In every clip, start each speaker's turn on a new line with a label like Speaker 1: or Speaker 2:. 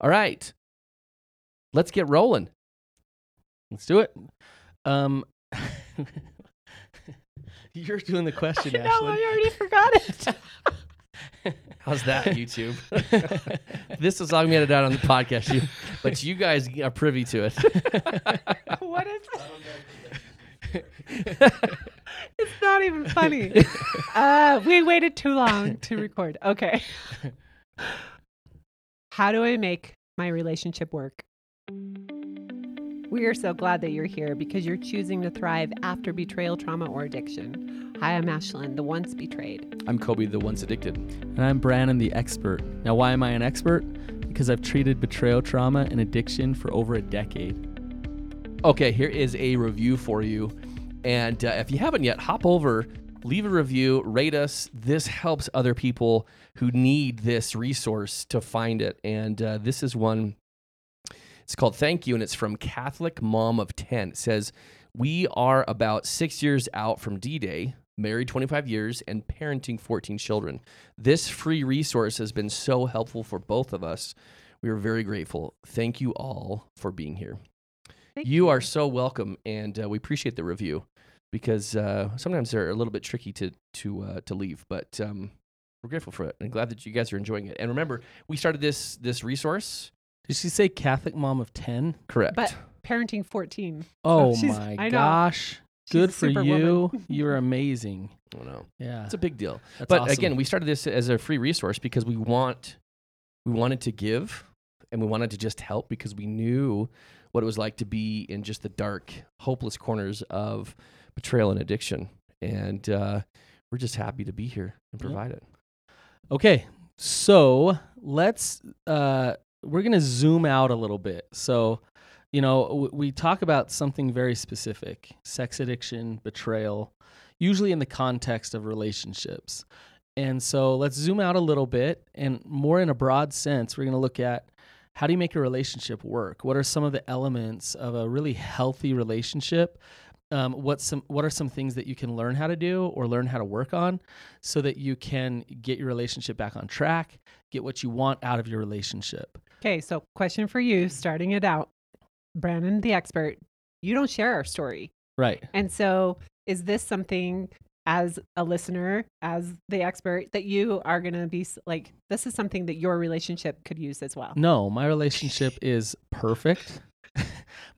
Speaker 1: All right. Let's get rolling.
Speaker 2: Let's do it. Um, you're doing the question,
Speaker 3: no,
Speaker 2: Ashley.
Speaker 3: I already forgot it.
Speaker 1: How's that, YouTube? this is all I'm going out on the podcast, you, but you guys are privy to it.
Speaker 3: what is it's not even funny. Uh, we waited too long to record. Okay. How do I make my relationship work? We are so glad that you're here because you're choosing to thrive after betrayal, trauma, or addiction. Hi, I'm Ashlynn, the once betrayed.
Speaker 1: I'm Coby, the once addicted.
Speaker 2: And I'm Brannon, the expert. Now, why am I an expert? Because I've treated betrayal trauma and addiction for over a decade.
Speaker 1: Okay, here is a review for you. And uh, if you haven't yet, hop over, leave a review, rate us. This helps other people who need this resource to find it. And uh, this is one, it's called Thank You, and it's from Catholic Mom of 10. It says, We are about six years out from D Day, married 25 years, and parenting 14 children. This free resource has been so helpful for both of us. We are very grateful. Thank you all for being here.
Speaker 3: Thank
Speaker 1: You are so welcome, and uh, we appreciate the review because uh, sometimes they're a little bit tricky to to uh, to leave, but um, we're grateful for it and glad that you guys are enjoying it. And remember, we started this this resource.
Speaker 2: Did she say Catholic mom of 10?
Speaker 1: Correct.
Speaker 3: But parenting 14.
Speaker 2: Oh
Speaker 3: she's-
Speaker 2: my gosh. Good for you. You're amazing.
Speaker 1: I don't know.
Speaker 2: Yeah.
Speaker 1: It's a big deal.
Speaker 2: That's
Speaker 1: but
Speaker 2: awesome.
Speaker 1: again, we started this as a free resource because we want we wanted to give and we wanted to just help because we knew what it was like to be in just the dark, hopeless corners of betrayal and addiction. And uh, we're just happy to be here and
Speaker 2: Yep.
Speaker 1: provide it.
Speaker 2: Okay, so let's uh we're to zoom out a little bit. So, you know, w- we talk about something very specific, sex addiction, betrayal, usually in the context of relationships. And so, let's zoom out a little bit and more in a broad sense, we're to look at how do you make a relationship work? What are some of the elements of a really healthy relationship? Um, what's some what are some things that you can learn how to do or learn how to work on so that you can get your relationship back on track, get what you want out of your relationship.
Speaker 3: Okay, so question for you, starting it out. Brannon, the expert, you don't share our story.
Speaker 2: Right.
Speaker 3: And so, is this something as a listener, as the expert, that you are going to be like, this is something that your relationship could use as well?
Speaker 2: No, my relationship is perfect.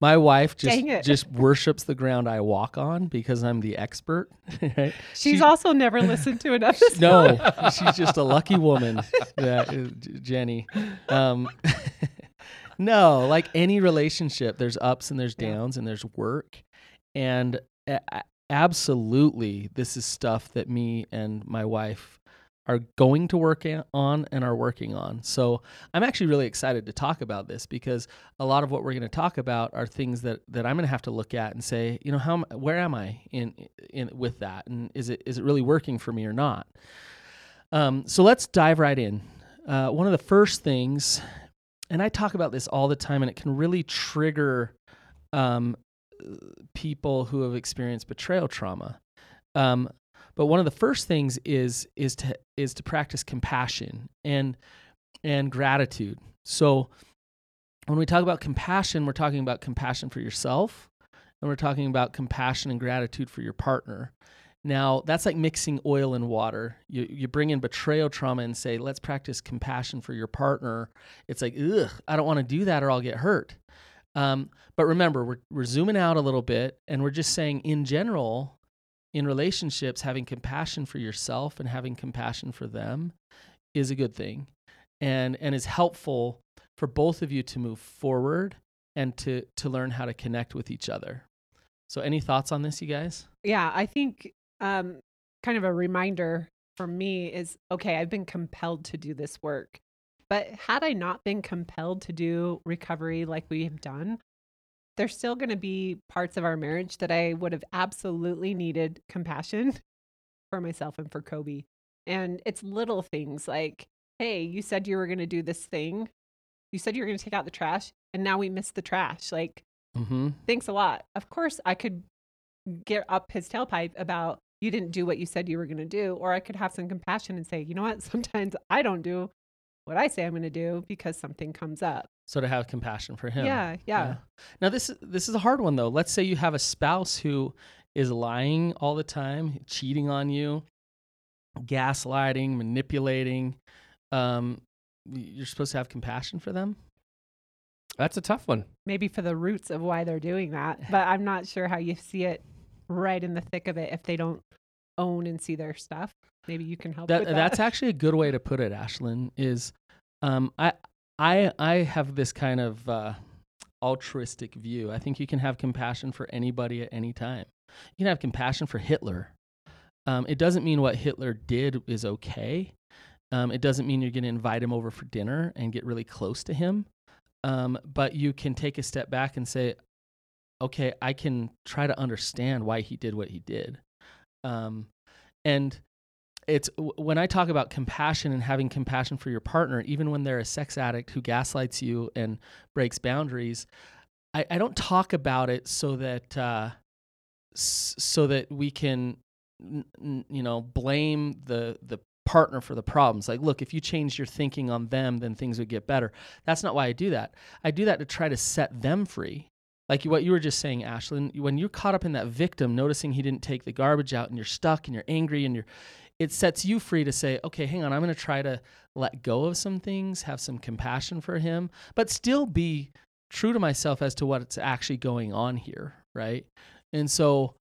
Speaker 2: My wife just just worships the ground I walk on because I'm the expert. Right?
Speaker 3: She's
Speaker 2: She-
Speaker 3: also never listened to an episode.
Speaker 2: No, she's just a lucky woman, that J- Jenny. Um, no, like any relationship, there's ups and there's
Speaker 3: Yeah.
Speaker 2: downs and there's work, and a- absolutely, this is stuff that me and my wife are going to work on and are working on. So I'm actually really excited to talk about this because a lot of what we're going to talk about are things that that I'm going to have to look at and say, you know, how where am I in in with that, and is it is it really working for me or not? Um, so let's dive right in. Uh, one of the first things, and I talk about this all the time, and it can really trigger um, people who have experienced betrayal trauma. Um, but one of the first things is is to is to practice compassion and and gratitude. So when we talk about compassion, we're talking about compassion for yourself, and we're talking about compassion and gratitude for your partner. Now, that's like mixing oil and water. You, you bring in betrayal trauma and say, let's practice compassion for your partner. It's like, ugh, I don't want to do that or I'll get hurt. Um, but remember, we're, we're zooming out a little bit and we're just saying, in general, in relationships, having compassion for yourself and having compassion for them is a good thing and, and is helpful for both of you to move forward and to, to learn how to connect with each other. So, any thoughts on this, you guys?
Speaker 3: Yeah, I think um, kind of a reminder for me is okay, I've been compelled to do this work. But had I not been compelled to do recovery like we have done, there's still going to be parts of our marriage that I would have absolutely needed compassion for myself and for Coby. And it's little things like, hey, you said you were going to do this thing. You said you were going to take out the trash, and now we missed the trash. Like,
Speaker 2: Mm-hmm.
Speaker 3: thanks a lot. Of course, I could get up his tailpipe about you didn't do what you said you were going to do, or I could have some compassion and say, you know what, sometimes I don't do what I say I'm going to do because something comes up.
Speaker 2: So to have compassion for him.
Speaker 3: Yeah, yeah.
Speaker 2: Now this this is a hard one though. Let's say you have a spouse who is lying all the time, cheating on you, gaslighting, manipulating. Um, you're supposed to have compassion for them.
Speaker 1: That's a tough one.
Speaker 3: Maybe for the roots of why they're doing that, but I'm not sure how you see it right in the thick of it if they don't own and see their stuff. Maybe you can help
Speaker 2: That,
Speaker 3: with that.
Speaker 2: that's actually a good way to put it, Ashlynn. Is um, I I I have this kind of uh, altruistic view. I think you can have compassion for anybody at any time. You can have compassion for Hitler. Um, it doesn't mean what Hitler did is okay. Um, it doesn't mean you're going to invite him over for dinner and get really close to him. Um, but you can take a step back and say, okay, I can try to understand why he did what he did. Um, and it's when I talk about compassion and having compassion for your partner, even when they're a sex addict who gaslights you and breaks boundaries, I, I don't talk about it so that uh, so that we can you know blame the the partner for the problems. Like look if you change your thinking on them then things would get better. That's not why i do that. I do that to try to set them free. Like what you were just saying ashlynn when you're caught up in that victim noticing he didn't take the garbage out and you're stuck and you're angry and you're it sets you free to say okay hang on i'm going to try to let go of some things have some compassion for him but still be true to myself as to what's actually going on here right? And so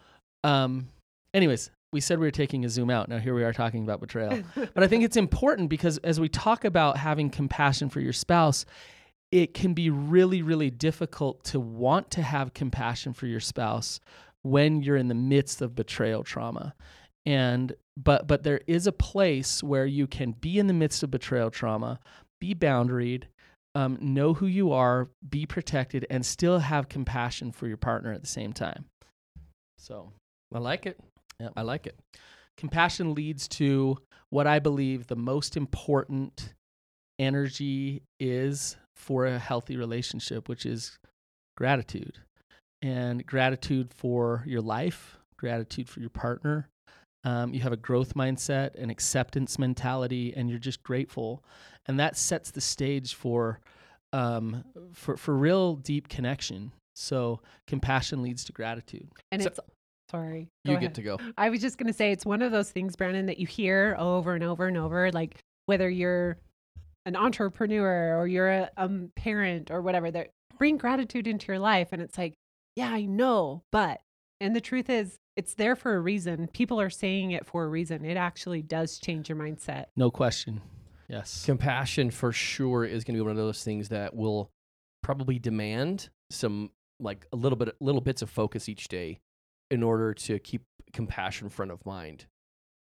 Speaker 2: um anyways we said we were taking a zoom out. Now here we are talking about betrayal. But I think it's important because as we talk about having compassion for your spouse, it can be really, really difficult to want to have compassion for your spouse when you're in the midst of betrayal trauma. And but but there is a place where you can be in the midst of betrayal trauma, be boundaried, um, know who you are, be protected, and still have compassion for your partner at the same time. So
Speaker 1: I like it.
Speaker 2: Yep.
Speaker 1: I like it.
Speaker 2: compassion leads to what I believe the most important energy is for a healthy relationship, which is gratitude. And gratitude for your life, gratitude for your partner. Um, you have a growth mindset, an acceptance mentality, and you're just grateful. And that sets the stage for um, for for real deep connection. So compassion leads to gratitude.
Speaker 3: and
Speaker 1: So-
Speaker 3: it's sorry.
Speaker 1: You
Speaker 3: ahead.
Speaker 1: get to go.
Speaker 3: I was just going to say it's one of those things, Brannon, that you hear over and over and over. Like whether you're an entrepreneur or you're a um, parent or whatever, that bring gratitude into your life. And it's like, yeah, I know, but, and the truth is, it's there for a reason. People are saying it for a reason. It actually does change your mindset.
Speaker 2: No question. Yes.
Speaker 1: Compassion for sure is going to be one of those things that will probably demand some like a little bit little bits of focus each day in order to keep compassion front of mind.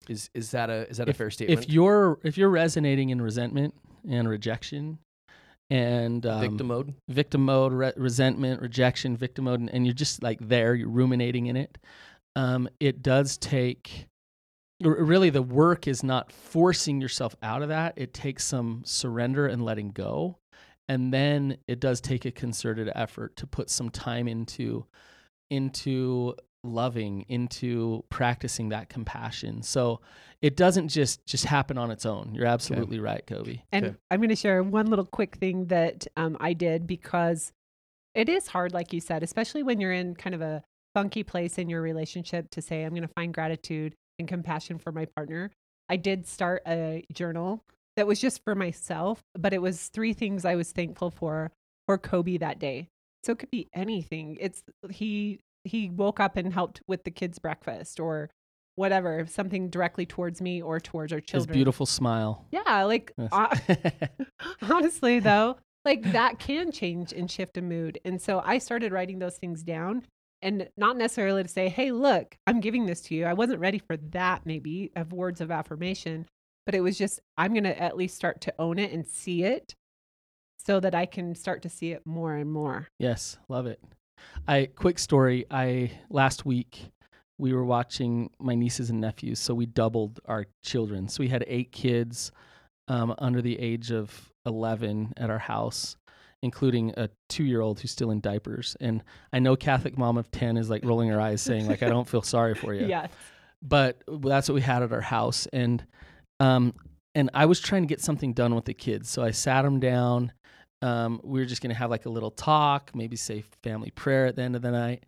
Speaker 1: Is is that a is that a fair statement?
Speaker 2: if you're if you're resonating in resentment and rejection and um,
Speaker 1: victim mode.
Speaker 2: victim mode re- resentment rejection victim mode and, and you're just like there you're ruminating in it um, it does take r- really the work is not forcing yourself out of that. It takes some surrender and letting go. And then it does take a concerted effort to put some time into into loving into practicing that compassion. So it doesn't just just happen on its own. You're absolutely right coby.
Speaker 3: And
Speaker 1: Okay.
Speaker 3: I'm going to share one little quick thing that um, I did because it is hard, like you said, especially when you're in kind of a funky place in your relationship to say, I'm going to find gratitude and compassion for my partner. I did start a journal that was just for myself, but it was three things I was thankful for for Coby that day. So it could be anything. It's he he woke up and helped with the kids' breakfast or whatever, something directly towards me or towards our children.
Speaker 2: his beautiful smile
Speaker 3: Yeah, like
Speaker 2: Yes.
Speaker 3: uh, honestly though, like that can change and shift a mood. And so I started writing those things down and not necessarily to say, "Hey, look, I'm giving this to you." I wasn't ready for that maybe of words of affirmation, but it was just I'm going to at least start to own it and see it so that I can start to see it more and more.
Speaker 2: Yes, love it. I quick story. I last week we were watching my nieces and nephews, so we doubled our children. So we had eight kids um, under the age of eleven at our house, including a two-year-old who's still in diapers. And I know Catholic mom of ten is like rolling her eyes, saying like, "I don't feel sorry for you."
Speaker 3: Yes.
Speaker 2: but that's what we had at our house and um and I was trying to get something done with the kids. So I sat them down. Um, we were just going to have like a little talk, maybe say family prayer at the end of the night.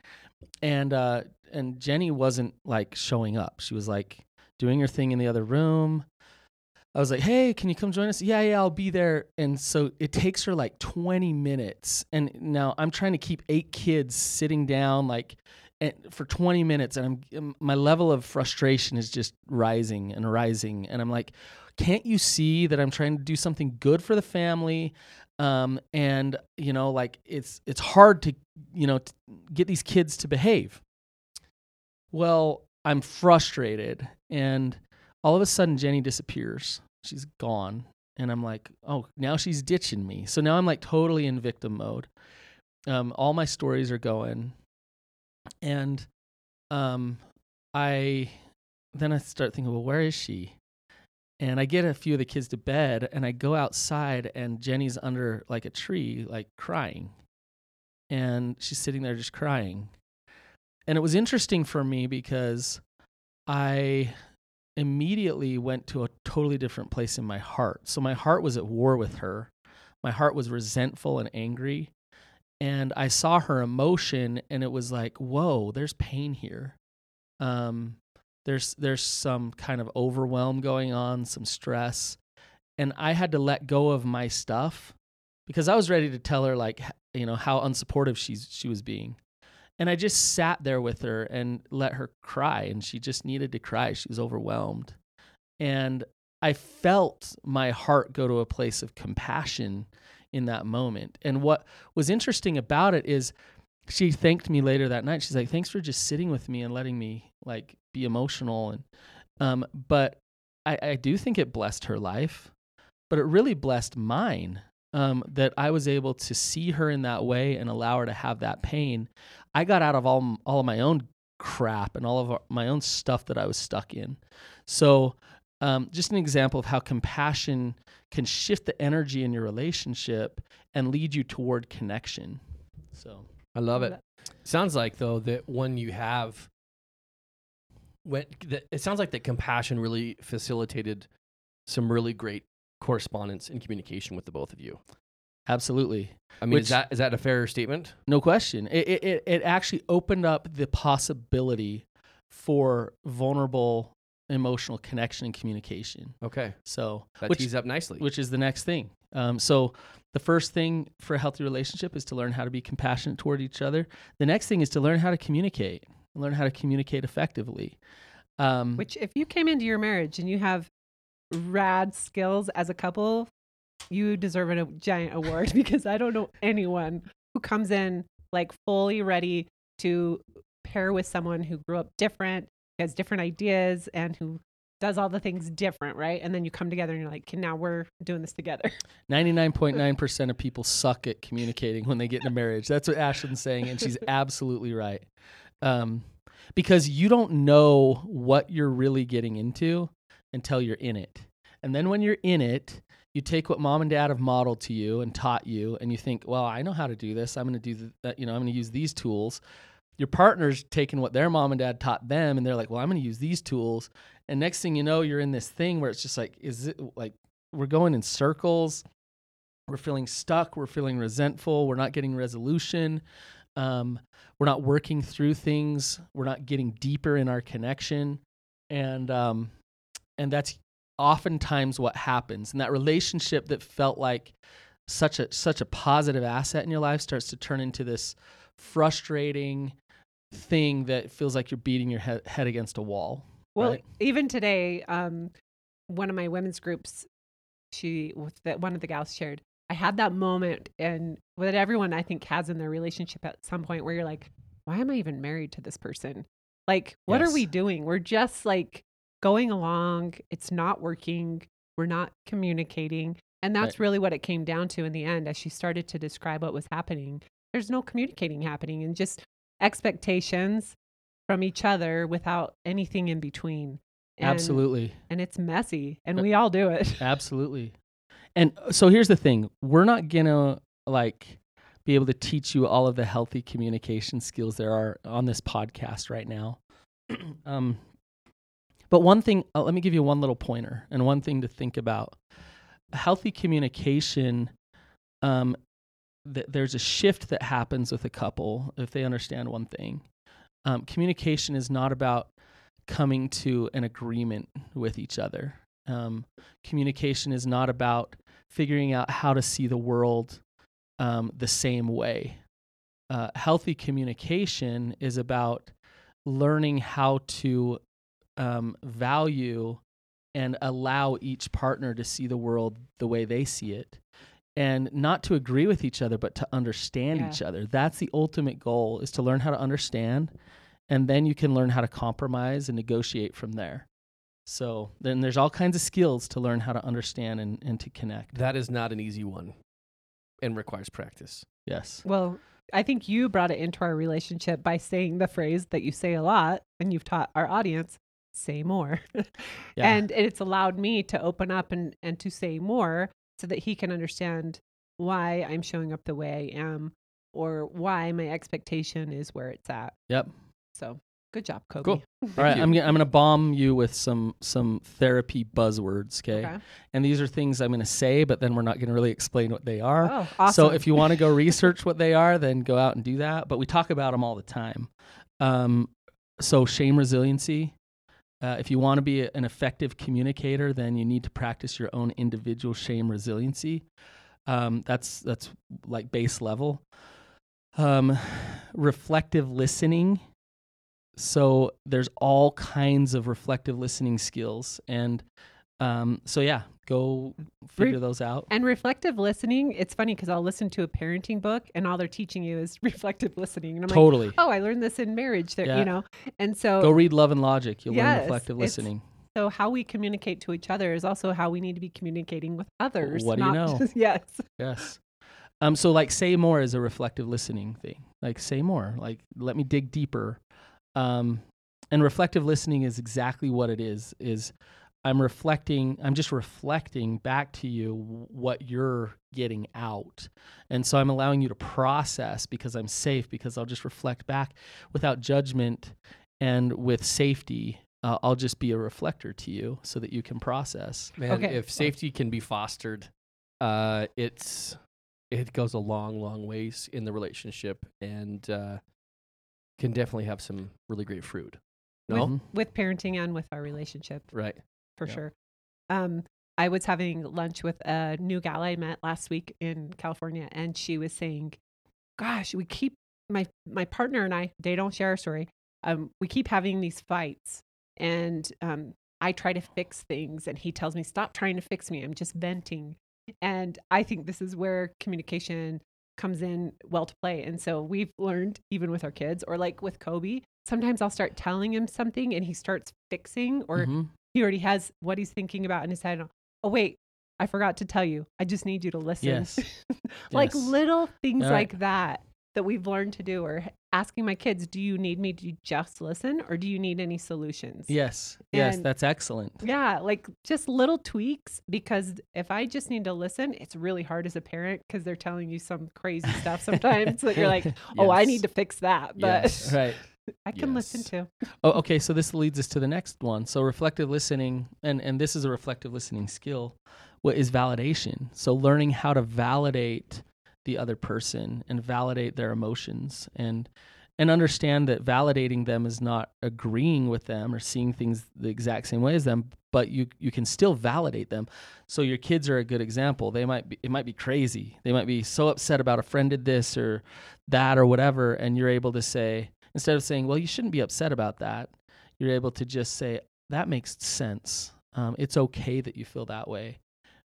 Speaker 2: And uh, and Jenny wasn't like showing up. She was like doing her thing in the other room. I was like, "Hey, can you come join us?" Yeah, yeah, I'll be there. And so it takes her like 20 minutes. And now I'm trying to keep eight kids sitting down like for 20 minutes and I'm my level of frustration is just rising and rising and I'm like, "Can't you see that I'm trying to do something good for the family?" Um, and you know, like it's it's hard to, you know, to get these kids to behave. Well, I'm frustrated and all of a sudden Jenny disappears. She's gone. And I'm like, oh, now she's ditching me. So now I'm like totally in victim mode. Um, all my stories are going. And um, I then I start thinking, well, where is she? And I get a few of the kids to bed and I go outside and Jenny's under like a tree, like crying. And she's sitting there just crying. And it was interesting for me because I immediately went to a totally different place in my heart. So my heart was at war with her. My heart was resentful and angry. And I saw her emotion and it was like, whoa, there's pain here. Um, there's there's some kind of overwhelm going on, some stress. And I had to let go of my stuff because I was ready to tell her like you know how unsupportive she's she was being and I just sat there with her and let her cry. And she just needed to cry. She was overwhelmed. And I felt my heart go to a place of compassion in that moment. And what was interesting about it is she thanked me later that night. She's like, thanks for just sitting with me and letting me like be emotional. And, um, but I, I do think it blessed her life, but it really blessed mine um, that I was able to see her in that way and allow her to have that pain. I got out of all all of my own crap and all of our, my own stuff that I was stuck in. So, um, just an example of how compassion can shift the energy in your relationship and lead you toward connection. So,
Speaker 1: I love it. Sounds like though that when you have when that it sounds like that compassion really facilitated some really great correspondence and communication with the both of you.
Speaker 2: Absolutely.
Speaker 1: I mean,
Speaker 2: Which-
Speaker 1: is that is that a fair statement?
Speaker 2: No question. It, it, it- it actually opened up the possibility for vulnerable emotional connection and communication.
Speaker 1: Okay,
Speaker 2: So,
Speaker 1: that
Speaker 2: which,
Speaker 1: tees up nicely.
Speaker 2: which is the next thing. Um, so, the first thing for a healthy relationship is to learn how to be compassionate toward each other. The next thing is to learn how to communicate, learn how to communicate effectively. Um,
Speaker 3: Which, if you came into your marriage and you have rad skills as a couple, you deserve a giant award because I don't know anyone who comes in like fully ready to pair with someone who grew up different, has different ideas, and who does all the things different, right? And then you come together and you're like, now we're doing this together.
Speaker 2: 99.9% of people suck at communicating when they get in a marriage. That's what Ashlynn's saying, and she's absolutely right. Um, because you don't know what you're really getting into until you're in it. And then when you're in it, you take what mom and dad have modeled to you and taught you, and you think, well, I know how to do this. I'm going to do that. You know, I'm going to use these tools. Your partner's taking what their mom and dad taught them, and they're like, well, I'm going to use these tools. And next thing you know, you're in this thing where it's just like, is it like we're going in circles? We're feeling stuck. We're feeling resentful. We're not getting resolution. Um, we're not working through things. We're not getting deeper in our connection, and um, and that's oftentimes what happens. And that relationship that felt like such a such a positive asset in your life starts to turn into this frustrating thing that feels like you're beating your head, head against a wall.
Speaker 3: Well,
Speaker 2: right?
Speaker 3: even today, um, one of my women's groups, she with the, one of the gals shared. I had that moment, and that everyone I think has in their relationship at some point where you're like, "Why am I even married to this person? Like, what are we doing? We're just like going along. It's not working. We're not communicating." And that's really what it came down to in the end as she started to describe what was happening. There's no communicating happening, and just expectations from each other without anything in between. And,
Speaker 2: Absolutely.
Speaker 3: And it's messy, and we all do it.
Speaker 2: Absolutely. And uh, so here's the thing we're not going to like be able to teach you all of the healthy communication skills there are on this podcast right now. um, But one thing, uh, let me give you one little pointer and one thing to think about. Healthy communication, um, th- there's a shift that happens with a couple if they understand one thing. Um, communication is not about coming to an agreement with each other. Um, communication is not about figuring out how to see the world um, the same way. Uh, healthy communication is about learning how to um, value and allow each partner to see the world the way they see it. And not to agree with each other but to understand
Speaker 3: Yeah.
Speaker 2: each other. That's the ultimate goal is to learn how to understand and then you can learn how to compromise and negotiate from there. So then there's all kinds of skills to learn how to understand and, and to connect.
Speaker 1: That is not an easy one and requires practice.
Speaker 2: yes.
Speaker 3: Well, I think you brought it into our relationship by saying the phrase that you say a lot and you've taught our audience say more.
Speaker 2: yeah
Speaker 3: And it's allowed me to open up and, and to say more so that he can understand why I'm showing up the way I am or why my expectation is where it's at.
Speaker 2: yep
Speaker 3: So good job, Coby.
Speaker 1: Cool.
Speaker 2: all right i'm, gonna- I'm going to bomb you with some some therapy buzzwords okay,
Speaker 3: Okay.
Speaker 2: and these are things i'm going to say but then we're not going to really explain what they are
Speaker 3: Oh, awesome.
Speaker 2: So if you want to go research what they are, then go out and do that. But we talk about them all the time. Um, so shame resiliency. Uh, if you want to be an effective communicator, then you need to practice your own individual shame resiliency. Um, that's that's like base level. Um, reflective listening. So there's all kinds of reflective listening skills, and um, so yeah, go figure those out.
Speaker 3: and reflective listening, it's funny because I'll listen to a parenting book and all they're teaching you is reflective listening. And I'm like,
Speaker 2: Totally.
Speaker 3: oh, I learned this in marriage, there,
Speaker 2: Yeah.
Speaker 3: you know? And so
Speaker 2: Go read Love and Logic. You'll learn reflective listening.
Speaker 3: So how we communicate to each other is also how we need to be communicating with others.
Speaker 2: What do you know?
Speaker 3: yes.
Speaker 2: Yes. Um. So like, say more is a reflective listening thing. Like, say more. Like, let me dig deeper. Um, and reflective listening is exactly what it is. Is I'm reflecting. I'm just reflecting back to you what you're getting out, and so I'm allowing you to process because I'm safe. Because I'll just reflect back without judgment and with safety. Uh, I'll just be a reflector to you so that you can process.
Speaker 1: Man,
Speaker 3: Okay.
Speaker 1: if safety can be fostered, uh, it's it goes a long, long ways in the relationship and uh, can definitely have some really great fruit. No,
Speaker 2: Mhm.
Speaker 3: With parenting and with our relationship,
Speaker 1: right?
Speaker 3: For
Speaker 1: Yeah.
Speaker 3: sure. Um, I was having lunch with a new gal I met last week in California, and she was saying, "Gosh, we keep my my partner and I. They don't share our story. Um, we keep having these fights, and um, I try to fix things, and he tells me, "Stop trying to fix me. I'm just venting." And I think this is where communication comes in well to play. And so we've learned, even with our kids, or like with Coby, sometimes I'll start telling him something, and he starts fixing, or
Speaker 2: Mhm.
Speaker 3: He already has what he's thinking about in his head. Oh, wait, I forgot to tell you. I just need you to listen.
Speaker 2: Yes.
Speaker 3: like
Speaker 2: Yes.
Speaker 3: little things
Speaker 2: right.
Speaker 3: like that that we've learned to do, or asking my kids, do you need me to just listen or do you need any solutions?
Speaker 2: Yes. Yes. That's excellent.
Speaker 3: Yeah, like just little tweaks because if I just need to listen, it's really hard as a parent because they're telling you some crazy stuff sometimes that you're like, oh, I need to fix that. But
Speaker 1: Yes.
Speaker 2: Right.
Speaker 3: I can listen to.
Speaker 2: Oh, okay. So this leads us to the next one. So reflective listening, and and this is a reflective listening skill. What is validation? So learning how to validate the other person and validate their emotions and and understand that validating them is not agreeing with them or seeing things the exact same way as them but you you can still validate them so your kids are a good example they might be it might be crazy they might be so upset about a friend did this or that or whatever and you're able to say instead of saying well you shouldn't be upset about that you're able to just say that makes sense um, it's okay that you feel that way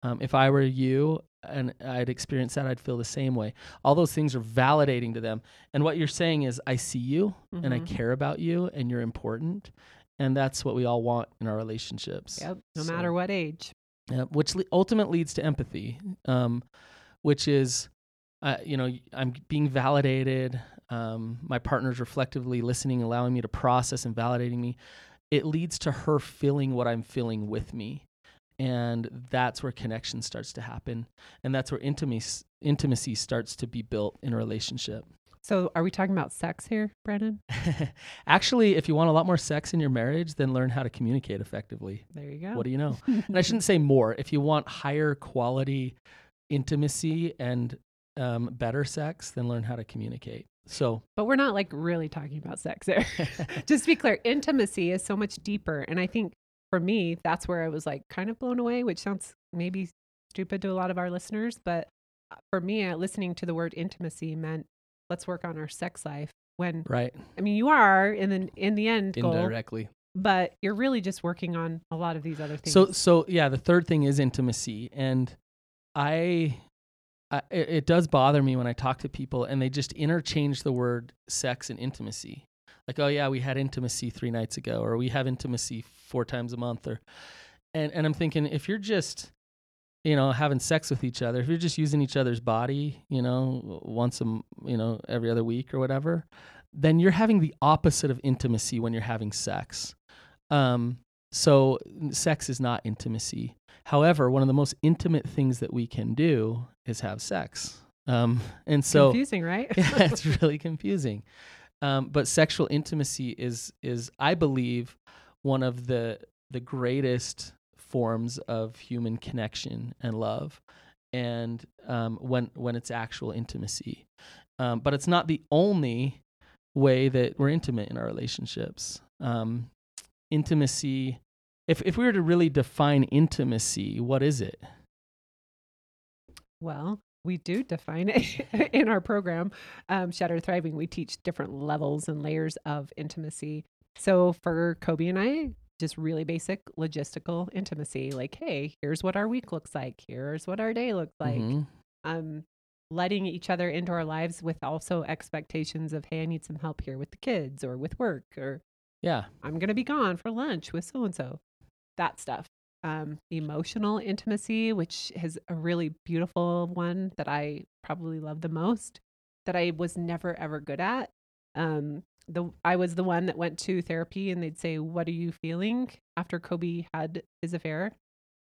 Speaker 2: um, if i were you and i'd experience that i'd feel the same way all those things are validating to them and what you're saying is i see you and i
Speaker 3: Mhm.
Speaker 2: care about you and you're important and that's what we all want in our relationships
Speaker 3: Yep. No
Speaker 2: So-
Speaker 3: matter what age.
Speaker 2: yeah, which le- ultimately leads to empathy, um, which is, uh, you know, I'm being validated. Um, my partner's reflectively listening, allowing me to process and validating me. It leads to her feeling what I'm feeling with me. And that's where connection starts to happen. And that's where intimacy, intimacy starts to be built in a relationship.
Speaker 3: So, are we talking about sex here, Brannon?
Speaker 2: Actually, if you want a lot more sex in your marriage, then learn how to communicate effectively.
Speaker 3: There you go.
Speaker 2: What do you know? and I shouldn't say more. If you want higher quality intimacy and um, better sex, then learn how to communicate. So,
Speaker 3: but we're not like really talking about sex there. Just to be clear, intimacy is so much deeper. And I think for me, that's where I was like kind of blown away, which sounds maybe stupid to a lot of our listeners. But uh, for me, uh, listening to the word intimacy meant let's work on our sex life. When,
Speaker 2: right.
Speaker 3: I mean, you are in the, in the end goal,
Speaker 1: indirectly,
Speaker 3: but you're really just working on a lot of these other things.
Speaker 2: So, so yeah, the third thing is intimacy. And I, It, it does bother me when I talk to people and they just interchange the word sex and intimacy. Like oh yeah we had intimacy three nights ago or we have intimacy four times a month or and and i'm thinking if you're just you know having sex with each other if you're just using each other's body you know once a you know every other week or whatever then you're having the opposite of intimacy when you're having sex. Um so sex is not intimacy. However one of the most intimate things that we can do is have sex. Um and so
Speaker 3: confusing right?
Speaker 2: Yeah it's really confusing. Um, but sexual intimacy is is I believe one of the the greatest forms of human connection and love, and um, when when it's actual intimacy, um, but it's not the only way that we're intimate in our relationships. Um, intimacy, if if we were to really define intimacy, what is it?
Speaker 3: Well, we do define it in our program, um, Shattered Thriving. We teach different levels and layers of intimacy. So for Coby and I, just really basic logistical intimacy. Like, hey, here's what our week looks like. Here's what our day looks like. Mm-hmm. Um, letting each other into our lives with also expectations of, hey, I need some help here with the kids or with work or
Speaker 2: yeah,
Speaker 3: I'm gonna be gone for lunch with so and so. That stuff um, emotional intimacy, which is a really beautiful one that I probably love the most, that I was never ever good at. Um, the I was the one that went to therapy and they'd say, "What are you feeling?" after Coby had his affair,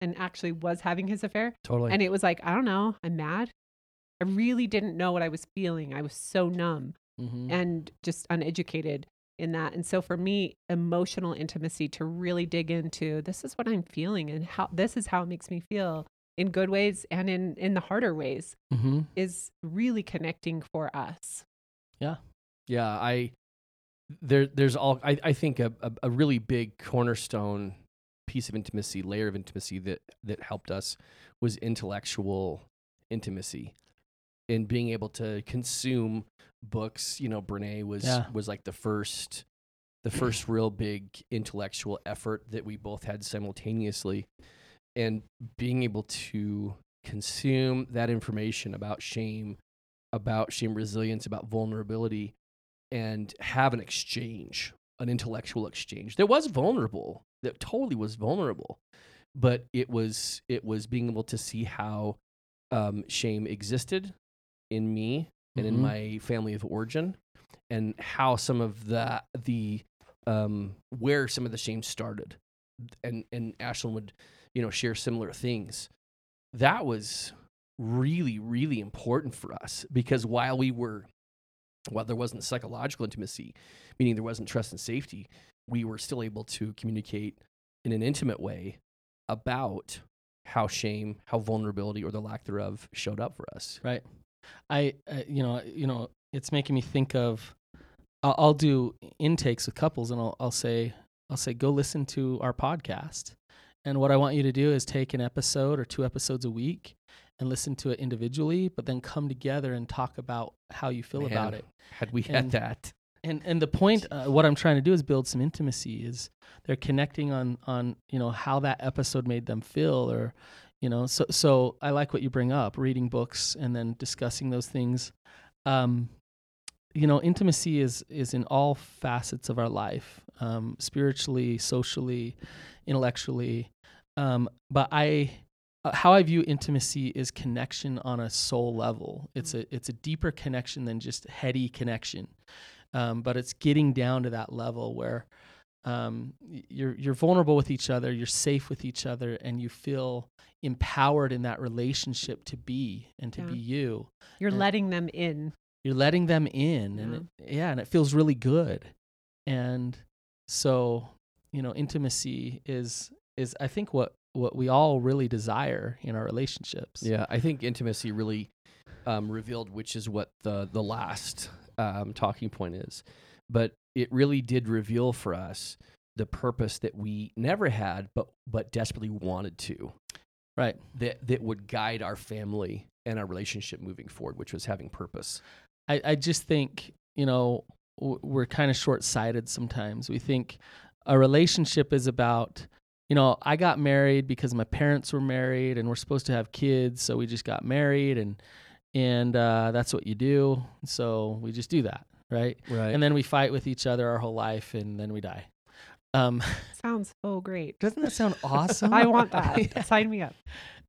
Speaker 3: and actually was having his affair.
Speaker 1: Totally.
Speaker 3: And it was like, I don't know, I'm mad. I really didn't know what I was feeling. I was so numb mm-hmm. and just uneducated in that. And so for me, emotional intimacy to really dig into this is what I'm feeling and how this is how it makes me feel in good ways and in in the harder ways mm-hmm. is really connecting for us.
Speaker 2: Yeah.
Speaker 1: Yeah, I there there's all I, I think a, a, a really big cornerstone piece of intimacy, layer of intimacy that that helped us was intellectual intimacy in being able to consume books. You know, Brene was yeah. was like the first the first real big intellectual effort that we both had simultaneously. And being able to consume that information about shame, about shame resilience, about vulnerability, and have an exchange, an intellectual exchange that was vulnerable, that totally was vulnerable. But it was it was being able to see how um, shame existed in me and mm-hmm. in my family of origin and how some of the the um where some of the shame started and and Ashlynn would you know share similar things. That was really really important for us because while we were while there wasn't psychological intimacy meaning there wasn't trust and safety we were still able to communicate in an intimate way about how shame how vulnerability or the lack thereof showed up for us.
Speaker 2: Right I, uh, you know, you know, it's making me think of. I'll, I'll do intakes with couples, and I'll, I'll say, I'll say, go listen to our podcast. And what I want you to do is take an episode or two episodes a week and listen to it individually, but then come together and talk about how you feel
Speaker 1: Man,
Speaker 2: about it.
Speaker 1: Had we
Speaker 2: and,
Speaker 1: had that.
Speaker 2: And and the point, uh, what I'm trying to do is build some intimacy. Is they're connecting on on you know how that episode made them feel, or you know so so i like what you bring up reading books and then discussing those things. Um, you know intimacy is is in all facets of our life um, spiritually socially intellectually. Um, but i uh, how i view intimacy is connection on a soul level. It's a it's a deeper connection than just heady connection. Um, but it's getting down to that level where um, you're you're vulnerable with each other, you're safe with each other, and you feel empowered in that relationship to be and to yeah. be you.
Speaker 3: You're and, letting them in.
Speaker 2: you're letting them in and it, yeah and it feels really good and so you know intimacy is is i think what what we all really desire in our relationships
Speaker 1: Yeah, I think intimacy really um, revealed which is what the the last um, talking point is, but it really did reveal for us the purpose that we never had, but but desperately wanted to.
Speaker 2: right
Speaker 1: That that would guide our family and our relationship moving forward, which was having purpose.
Speaker 2: I, I just think you know we're kind of short-sighted sometimes. We think a relationship is about you know I got married because my parents were married and we're supposed to have kids, so we just got married and and uh, that's what you do. So we just do that, right?
Speaker 1: Right.
Speaker 2: And then we fight with each other our whole life, and then we die. Um,
Speaker 3: Sounds so great.
Speaker 2: doesn't that sound awesome?
Speaker 3: I want that.
Speaker 2: Yeah.
Speaker 3: Sign me up.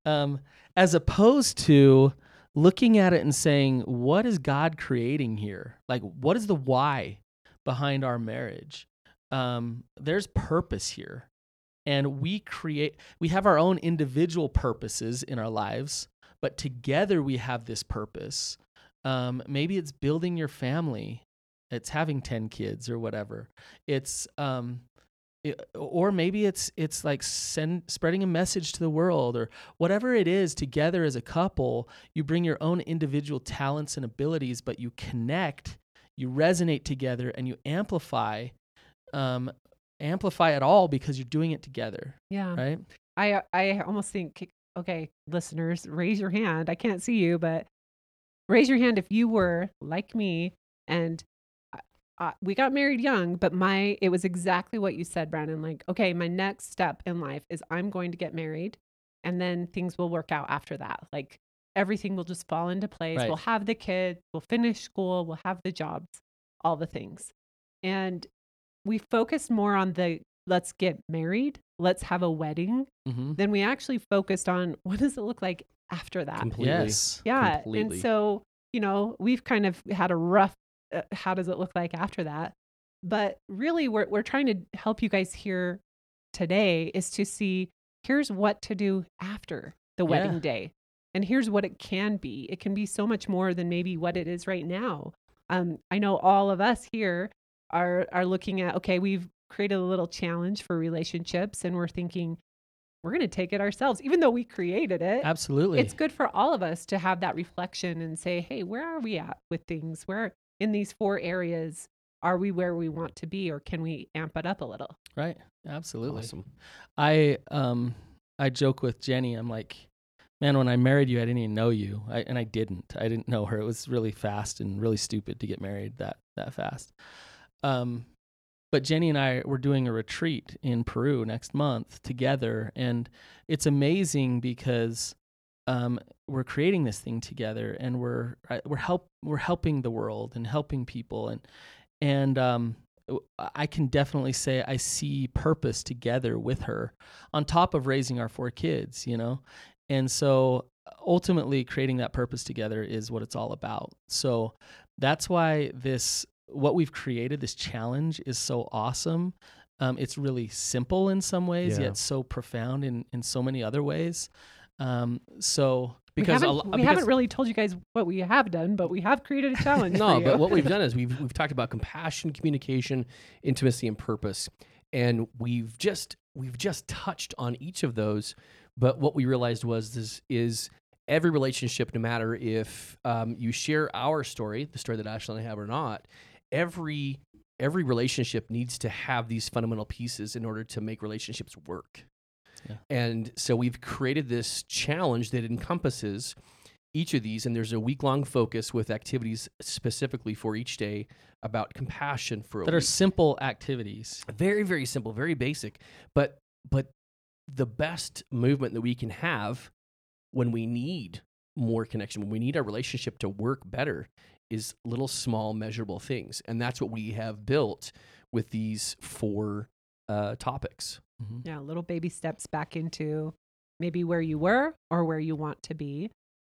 Speaker 2: um, as opposed to looking at it and saying, what is God creating here? Like, what is the why behind our marriage? Um, there's purpose here. And we create, we have our own individual purposes in our lives, but together we have this purpose. Um, maybe it's building your family, it's having 10 kids or whatever. It's, um, it, or maybe it's it's like send spreading a message to the world or whatever it is together as a couple you bring your own individual talents and abilities but you connect you resonate together and you amplify um amplify it all because you're doing it together
Speaker 3: Yeah.
Speaker 2: right
Speaker 3: I I almost think okay, listeners, raise your hand. I can't see you, but raise your hand if you were like me and uh, we got married young, but my it was exactly what you said, Brannon. Like, okay, my next step in life is I'm going to get married, and then things will work out after that. Like everything will just fall into place.
Speaker 2: Right.
Speaker 3: We'll have the kids, we'll finish school, we'll have the jobs, all the things, and we focused more on the let's get married, let's have a wedding,
Speaker 2: mm-hmm.
Speaker 3: then we actually focused on what does it look like after that.
Speaker 1: Completely.
Speaker 2: yes
Speaker 3: yeah,
Speaker 1: completely.
Speaker 3: and so you know we've kind of had a rough. Uh, how does it look like after that? But really, we're we're trying to help you guys here today is to see here's what to do after the
Speaker 2: Yeah.
Speaker 3: wedding day, and here's what it can be. It can be so much more than maybe what it is right now. Um, I know all of us here are are looking at okay, we've created a little challenge for relationships, and we're thinking we're going to take it ourselves, even though we created it
Speaker 2: absolutely
Speaker 3: it's good for all of us to have that reflection and say, hey, where are we at with things? Where in these four areas are we where we want to be, or can we amp it up a little?
Speaker 2: right absolutely
Speaker 1: Awesome.
Speaker 2: I um I joke with Jenny. I'm like, man, when I married you, I didn't even know you, I, and I didn't. I didn't know her. It was really fast and really stupid to get married that that fast. Um, but Jenny and I we're doing a retreat in Peru next month together, and it's amazing because um, we're creating this thing together, and we're uh, we're help we're helping the world and helping people, and and um, I can definitely say I see purpose together with her on top of raising our four kids, you know? And so ultimately creating that purpose together is what it's all about. So that's why this what we've created this challenge is so awesome. Um, it's really simple in some ways,
Speaker 1: Yeah.
Speaker 2: yet so profound in in so many other ways. Um, so
Speaker 1: Because
Speaker 3: we, haven't,
Speaker 1: lo-
Speaker 3: we
Speaker 1: because-
Speaker 3: haven't really told you guys what we have done, but we have created a challenge.
Speaker 1: no, but what we've done is we've we've talked about compassion, communication, intimacy, and purpose, and we've just we've just touched on each of those. But what we realized was this is every relationship, no matter if um, you share our story, the story that Ashley and I have or not, every every relationship needs to have these fundamental pieces in order to make relationships work.
Speaker 2: Yeah.
Speaker 1: And so we've created this challenge that encompasses each of these, and there's a week long focus with activities specifically for each day about compassion for a
Speaker 2: that are
Speaker 1: week.
Speaker 2: simple activities.
Speaker 1: very very simple, very basic, but but the best movement that we can have when we need more connection, when we need our relationship to work better, is little small measurable things, and that's what we have built with these four uh, topics.
Speaker 2: Mhm.
Speaker 3: yeah, little baby steps back into maybe where you were or where you want to be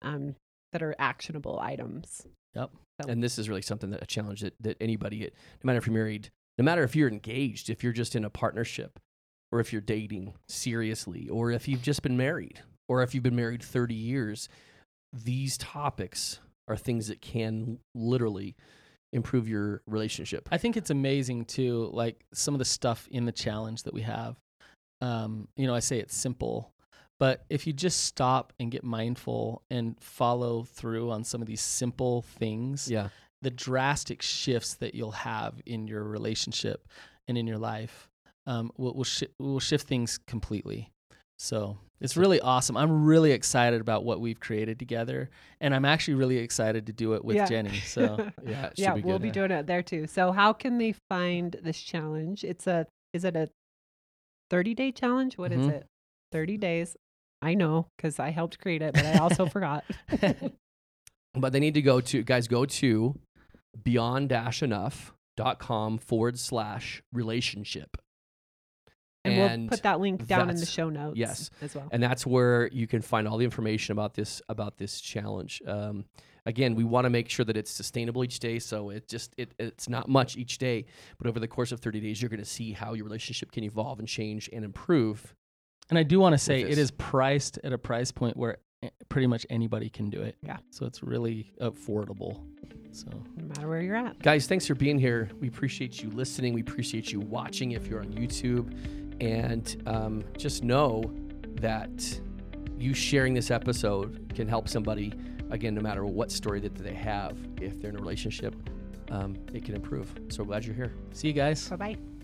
Speaker 3: um, that are actionable items.
Speaker 2: Yep.
Speaker 3: So-
Speaker 1: And this is really something that a challenge that, that anybody, no matter if you're married, no matter if you're engaged, if you're just in a partnership, or if you're dating seriously, or if you've just been married, or if you've been married 30 years, these topics are things that can literally improve your relationship.
Speaker 2: I think it's amazing too, like some of the stuff in the challenge that we have. Um, you know, I say it's simple, but if you just stop and get mindful and follow through on some of these simple things,
Speaker 1: yeah.
Speaker 2: the drastic shifts that you'll have in your relationship and in your life um, will will, shi will shift things completely. So it's really awesome. I'm really excited about what we've created together, and I'm actually really excited to do it with
Speaker 3: Yeah.
Speaker 2: Jenny. So
Speaker 1: Yeah.
Speaker 3: Yeah,
Speaker 1: be
Speaker 3: we'll
Speaker 1: good.
Speaker 3: be doing it there too. So how can they find this challenge? It's a is it a 30 day challenge? What is
Speaker 1: Mhm.
Speaker 3: it? 30 days. I know because I helped create it, but I also forgot.
Speaker 1: but they need to go to guys go to beyond-enough.com forward slash relationship
Speaker 3: And,
Speaker 1: And
Speaker 3: we'll put that link down in the show notes
Speaker 1: yes.
Speaker 3: as well.
Speaker 1: and that's where you can find all the information about this about this challenge um, again we want to make sure that it's sustainable each day so it just it, it's not much each day but over the course of 30 days you're going to see how your relationship can evolve and change and improve
Speaker 2: And I do want to say
Speaker 1: this.
Speaker 2: it is priced at a price point where pretty much anybody can do it.
Speaker 3: Yeah.
Speaker 2: So it's really affordable. So
Speaker 3: No matter where you're at.
Speaker 1: guys thanks for being here we appreciate you listening we appreciate you watching if you're on youtube and um, just know that you sharing this episode can help somebody again no matter what story that they have if they're in a relationship um, it can improve so glad you're here
Speaker 2: see you guys.
Speaker 3: Bye bye.